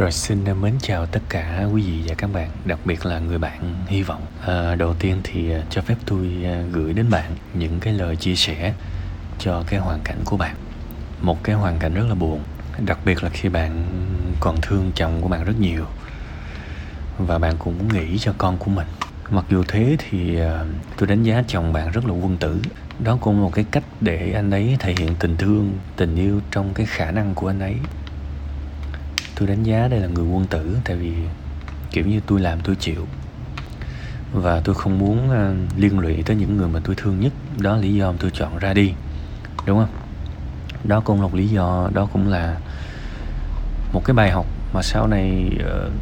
Rồi xin mến chào tất cả quý vị và các bạn, đặc biệt là người bạn hy vọng. À, đầu tiên thì à, cho phép tôi à, gửi đến bạn những cái lời chia sẻ cho cái hoàn cảnh của bạn. Một cái hoàn cảnh rất là buồn, đặc biệt là khi bạn còn thương chồng của bạn rất nhiều và bạn cũng muốn nghĩ cho con của mình. Mặc dù thế thì à, tôi đánh giá chồng bạn rất là quân tử. Đó cũng là một cái cách để anh ấy thể hiện tình thương, tình yêu trong cái khả năng của anh ấy tôi đánh giá đây là người quân tử tại vì kiểu như tôi làm tôi chịu. Và tôi không muốn uh, liên lụy tới những người mà tôi thương nhất. Đó là lý do mà tôi chọn ra đi. Đúng không? Đó cũng là một lý do đó cũng là một cái bài học mà sau này uh,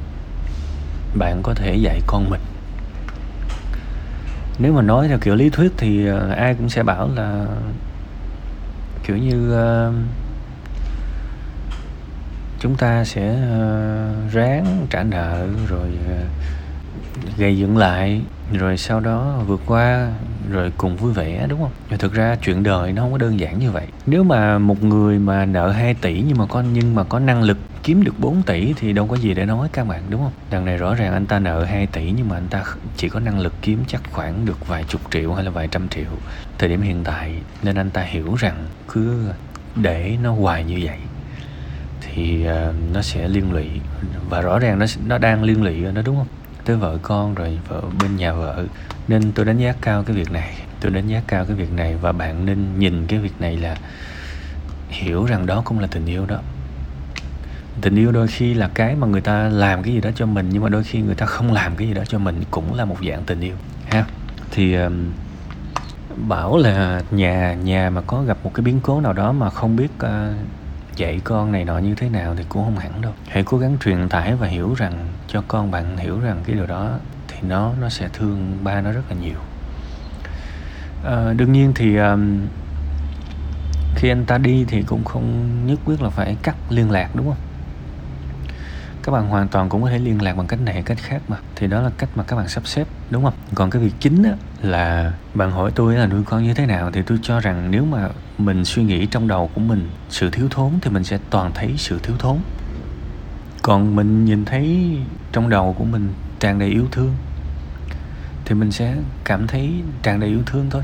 bạn có thể dạy con mình. Nếu mà nói theo kiểu lý thuyết thì uh, ai cũng sẽ bảo là kiểu như uh, chúng ta sẽ uh, ráng trả nợ rồi uh, gây dựng lại rồi sau đó vượt qua rồi cùng vui vẻ đúng không? và thực ra chuyện đời nó không có đơn giản như vậy. Nếu mà một người mà nợ 2 tỷ nhưng mà có nhưng mà có năng lực kiếm được 4 tỷ thì đâu có gì để nói các bạn đúng không? Đằng này rõ ràng anh ta nợ 2 tỷ nhưng mà anh ta chỉ có năng lực kiếm chắc khoảng được vài chục triệu hay là vài trăm triệu thời điểm hiện tại nên anh ta hiểu rằng cứ để nó hoài như vậy thì uh, nó sẽ liên lụy và rõ ràng nó nó đang liên lụy nó đúng không? Tới vợ con rồi vợ bên nhà vợ. Nên tôi đánh giá cao cái việc này tôi đánh giá cao cái việc này và bạn nên nhìn cái việc này là hiểu rằng đó cũng là tình yêu đó. Tình yêu đôi khi là cái mà người ta làm cái gì đó cho mình nhưng mà đôi khi người ta không làm cái gì đó cho mình cũng là một dạng tình yêu ha? Thì um, bảo là nhà nhà mà có gặp một cái biến cố nào đó mà không biết uh, dạy con này nọ như thế nào thì cũng không hẳn đâu. Hãy cố gắng truyền tải và hiểu rằng cho con bạn hiểu rằng cái điều đó thì nó nó sẽ thương ba nó rất là nhiều. À, đương nhiên thì um, khi anh ta đi thì cũng không nhất quyết là phải cắt liên lạc đúng không? Các bạn hoàn toàn cũng có thể liên lạc bằng cách này cách khác mà. Thì đó là cách mà các bạn sắp xếp đúng không? Còn cái việc chính á, là bạn hỏi tôi là nuôi con như thế nào thì tôi cho rằng nếu mà mình suy nghĩ trong đầu của mình sự thiếu thốn thì mình sẽ toàn thấy sự thiếu thốn. Còn mình nhìn thấy trong đầu của mình tràn đầy yêu thương thì mình sẽ cảm thấy tràn đầy yêu thương thôi.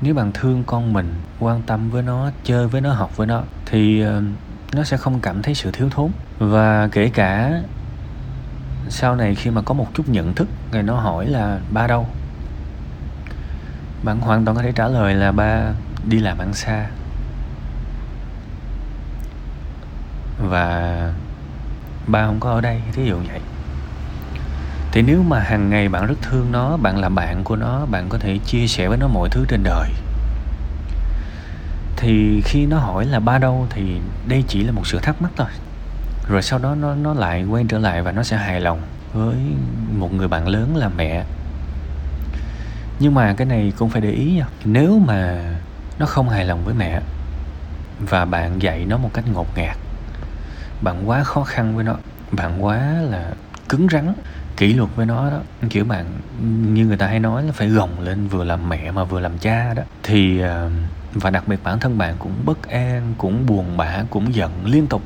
Nếu bạn thương con mình, quan tâm với nó, chơi với nó, học với nó thì ờ, nó sẽ không cảm thấy sự thiếu thốn. Và kể cả sau này khi mà có một chút nhận thức người nó hỏi là ba đâu? Bạn hoàn toàn có thể trả lời là ba đi làm ăn xa. Và ba không có ở đây, thí dụ vậy. Thì nếu mà hàng ngày bạn rất thương nó, bạn là bạn của nó, bạn có thể chia sẻ với nó mọi thứ trên đời. Thì khi nó hỏi là ba đâu, thì đây chỉ là một sự thắc mắc thôi. Rồi sau đó nó nó lại quay trở lại và nó sẽ hài lòng với một người bạn lớn là mẹ nhưng mà cái này cũng phải để ý nha. Nếu mà nó không hài lòng với mẹ và bạn dạy nó một cách ngột ngạt, bạn quá khó khăn với nó, bạn quá là cứng rắn, kỷ luật với nó đó, kiểu bạn, như người ta hay nói là phải gồng lên vừa làm mẹ mà vừa làm cha đó, thì ờ, và đặc biệt bản thân bạn cũng bất an, cũng buồn bã, cũng giận liên tục,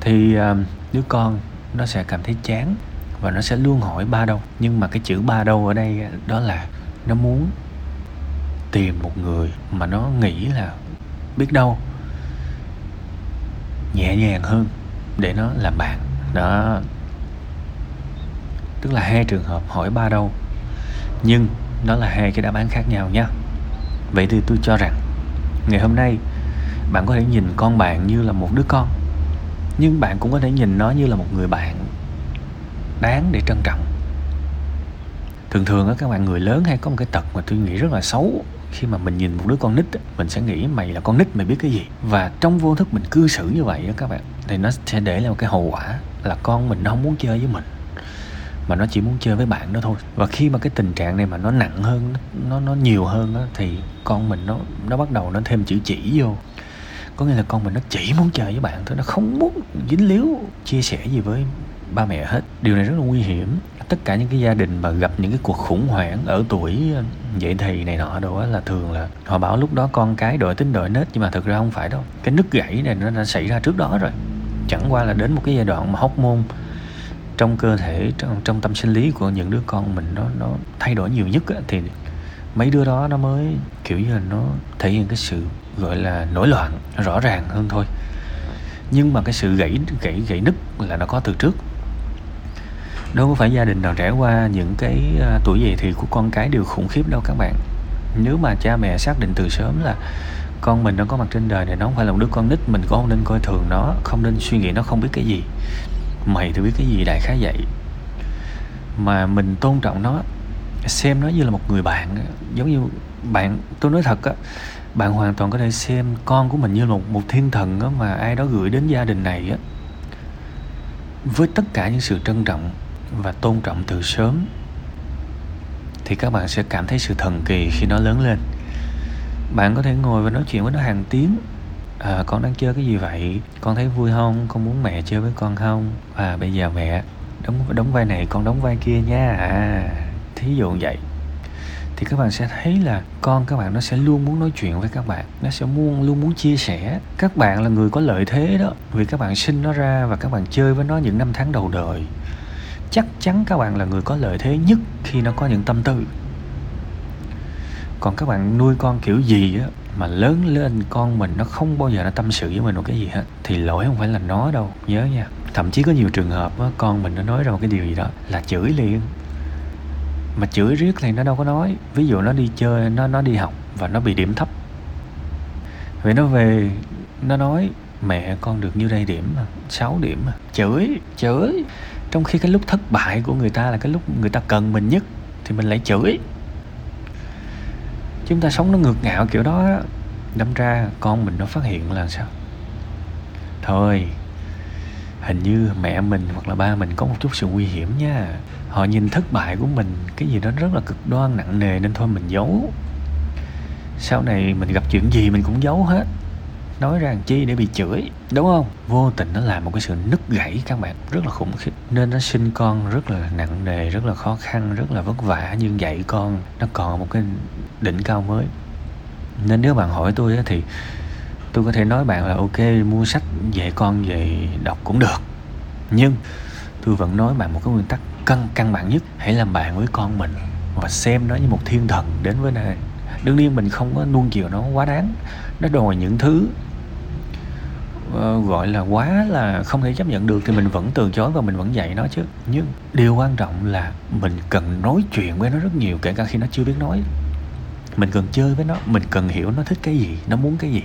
thì ờ, đứa con nó sẽ cảm thấy chán và nó sẽ luôn hỏi ba đâu. Nhưng mà cái chữ ba đâu ở đây đó là nó muốn tìm một người mà nó nghĩ là biết đâu, nhẹ nhàng hơn để nó làm bạn. Đó. Tức là hai trường hợp hỏi ba đâu, nhưng nó là hai cái đáp án khác nhau nha vậy thì tôi cho rằng, ngày hôm nay bạn có thể nhìn con bạn như là một đứa con, nhưng bạn cũng có thể nhìn nó như là một người bạn đáng để trân trọng. Thường thường á các bạn người lớn hay có một cái tật mà tôi nghĩ rất là xấu. Khi mà mình nhìn một đứa con nít mình sẽ nghĩ mày là con nít mày biết cái gì? Và trong vô thức mình cư xử như vậy á các bạn thì nó sẽ để lại một cái hậu quả là con mình nó không muốn chơi với mình. Mà nó chỉ muốn chơi với bạn đó thôi. Và khi mà cái tình trạng này mà nó nặng hơn nó nó nhiều hơn á, thì con mình nó nó bắt đầu nó thêm chữ chỉ vô. Có nghĩa là con mình nó chỉ muốn chơi với bạn thôi nó không muốn dính líu chia sẻ gì với ba mẹ hết. Điều này rất là nguy hiểm. Tất cả những cái gia đình mà gặp những cái cuộc khủng hoảng ở tuổi ờ, dậy thì này nọ đồ là thường là họ bảo lúc đó con cái đội tính đội nết nhưng mà thực ra không phải đâu. Cái nứt gãy này nó đã xảy ra trước đó rồi. Chẳng qua là đến một cái giai đoạn mà hóc môn trong cơ thể trong, trong tâm sinh lý của những đứa con mình nó nó thay đổi nhiều nhất á, thì mấy đứa đó nó mới kiểu như là nó thể hiện cái sự gọi là nổi loạn rõ ràng hơn thôi. Nhưng mà cái sự gãy gãy gãy nứt là nó có từ trước đâu có phải gia đình nào trải qua những cái ờ, tuổi dậy thì của con cái đều khủng khiếp đâu các bạn. Nếu mà cha mẹ xác định từ sớm là con mình nó có mặt trên đời này, nó không phải là một đứa con nít, mình cũng không nên coi thường nó, không nên suy nghĩ nó không biết cái gì. Mày thì biết cái gì, đại khái vậy. Mà mình tôn trọng nó, xem nó như là một người bạn giống như bạn, tôi nói thật á, bạn hoàn toàn có thể xem con của mình như là một một thiên thần á mà ai đó gửi đến gia đình này á. Với tất cả những sự trân trọng và tôn trọng từ sớm thì các bạn sẽ cảm thấy sự thần kỳ khi nó lớn lên. Bạn có thể ngồi và nói chuyện với nó hàng tiếng. À, con đang chơi cái gì vậy? Con thấy vui không? Con muốn mẹ chơi với con không? À bây giờ mẹ đóng đóng vai này con đóng vai kia nha. À thí dụ vậy. Thì các bạn sẽ thấy là con các bạn nó sẽ luôn muốn nói chuyện với các bạn. Nó sẽ muốn luôn muốn chia sẻ. Các bạn là người có lợi thế đó vì các bạn sinh nó ra và các bạn chơi với nó những năm tháng đầu đời chắc chắn các bạn là người có lợi thế nhất khi nó có những tâm tư. Còn các bạn nuôi con kiểu gì á mà lớn lên con mình nó không bao giờ nó tâm sự với mình một cái gì hết thì lỗi không phải là nó đâu nhớ nha. Thậm chí có nhiều trường hợp á, con mình nó nói ra một cái điều gì đó là chửi liền. Mà chửi riết thì nó đâu có nói ví dụ nó đi chơi nó nó đi học và nó bị điểm thấp. Vậy nó về nó nói mẹ con được nhiêu đây điểm mà 6 điểm mà chửi chửi trong khi cái lúc thất bại của người ta là cái lúc người ta cần mình nhất, thì mình lại chửi. Chúng ta sống nó ngược ngạo kiểu đó đâm ra con mình nó phát hiện là sao? Thôi, hình như mẹ mình hoặc là ba mình có một chút sự nguy hiểm nha. Họ nhìn thất bại của mình, cái gì đó rất là cực đoan, nặng nề nên thôi mình giấu. Sau này mình gặp chuyện gì mình cũng giấu hết nói ra làm chi để bị chửi, đúng không? Vô tình nó làm một cái sự nứt gãy các bạn, rất là khủng khiếp. Nên nó sinh con rất là nặng nề, rất là khó khăn, rất là vất vả nhưng dạy con. Nó còn một cái đỉnh cao mới. Nên nếu bạn hỏi tôi thì tôi có thể nói bạn là ok, mua sách dạy con về đọc cũng được. Nhưng tôi vẫn nói bạn một cái nguyên tắc căn căn bản nhất. Hãy làm bạn với con mình và xem nó như một thiên thần đến với này đương nhiên mình không có nuông chiều nó quá đáng. Nó đòi những thứ uh, gọi là quá là không thể chấp nhận được thì mình vẫn từ chối và mình vẫn dạy nó chứ. Nhưng điều quan trọng là mình cần nói chuyện với nó rất nhiều kể cả khi nó chưa biết nói. Mình cần chơi với nó mình cần hiểu nó thích cái gì nó muốn cái gì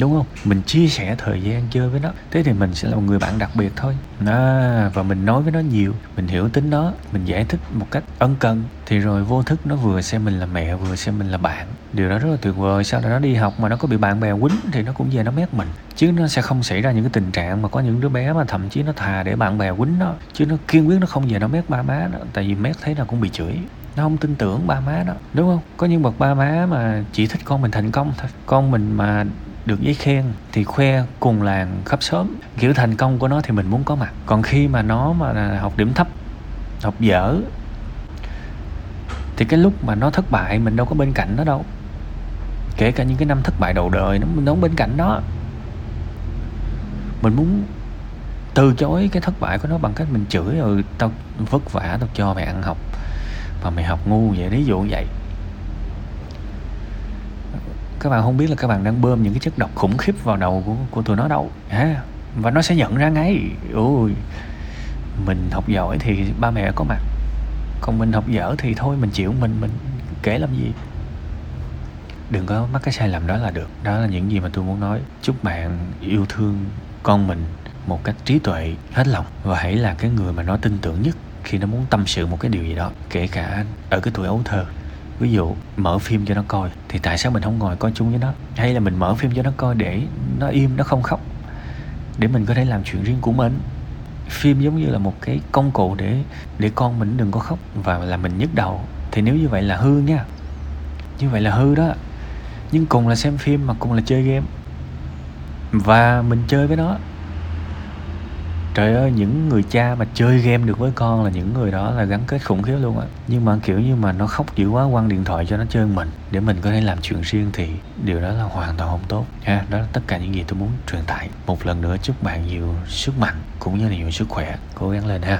đúng không? Mình chia sẻ thời gian chơi với nó. Thế thì mình sẽ là một người bạn đặc biệt thôi. À, và mình nói với nó nhiều. Mình hiểu tính nó. Mình giải thích một cách ân cần. Thì rồi vô thức nó vừa xem mình là mẹ vừa xem mình là bạn. Điều đó rất là tuyệt vời. Sau đó nó đi học mà nó có bị bạn bè quýnh thì nó cũng về nó mét mình. Chứ nó sẽ không xảy ra những cái tình trạng mà có những đứa bé mà thậm chí nó thà để bạn bè quýnh nó. Chứ nó kiên quyết nó không về nó mét ba má nó. Tại vì mét thấy nào cũng bị chửi. Nó không tin tưởng ba má đó đúng không? Có những bậc ba má mà chỉ thích con mình thành công thôi. Con mình mà được giấy khen thì khoe cùng làng khắp sớm kiểu thành công của nó thì mình muốn có mặt. Còn khi mà nó mà học điểm thấp, học dở, thì cái lúc mà nó thất bại, mình đâu có bên cạnh nó đâu. Kể cả những cái năm thất bại đầu đời, nó mình không bên cạnh nó. Mình muốn từ chối cái thất bại của nó bằng cách mình chửi ừ tao vất vả, tao cho mày ăn học, mà mày học ngu vậy. Ví dụ vậy các bạn không biết là các bạn đang bơm những cái chất độc khủng khiếp vào đầu của của tụi nó đâu. Ha và nó sẽ nhận ra ngay. Ôi, mình học giỏi thì ba mẹ có mặt. Còn mình học dở thì thôi, mình chịu. Mình mình kể làm gì? Đừng có mắc cái sai lầm đó là được. Đó là những gì mà tôi muốn nói. Chúc bạn yêu thương con mình một cách trí tuệ, hết lòng. Và hãy là cái người mà nó tin tưởng nhất khi nó muốn tâm sự một cái điều gì đó. Kể cả ở cái tuổi ấu thơ ví dụ, mở phim cho nó coi, thì tại sao mình không ngồi coi chung với nó? Hay là mình mở phim cho nó coi để nó im, nó không khóc? Để mình có thể làm chuyện riêng của mình. Phim giống như là một cái công cụ để để con mình đừng có khóc và là mình nhức đầu. Thì nếu như vậy là hư nha. Như vậy là hư đó. Nhưng cùng là xem phim mà cùng là chơi game. Và mình chơi với nó trời ơi, những người cha mà chơi game được với con là những người đó là gắn kết khủng khiếp luôn á. Nhưng mà kiểu như mà nó khóc dữ quá, quăng điện thoại cho nó chơi mình. Để mình có thể làm chuyện riêng thì điều đó là hoàn toàn không tốt. Ha đó là tất cả những gì tôi muốn truyền tải một lần nữa. Chúc bạn nhiều sức mạnh, cũng như là nhiều sức khỏe. Cố gắng lên ha.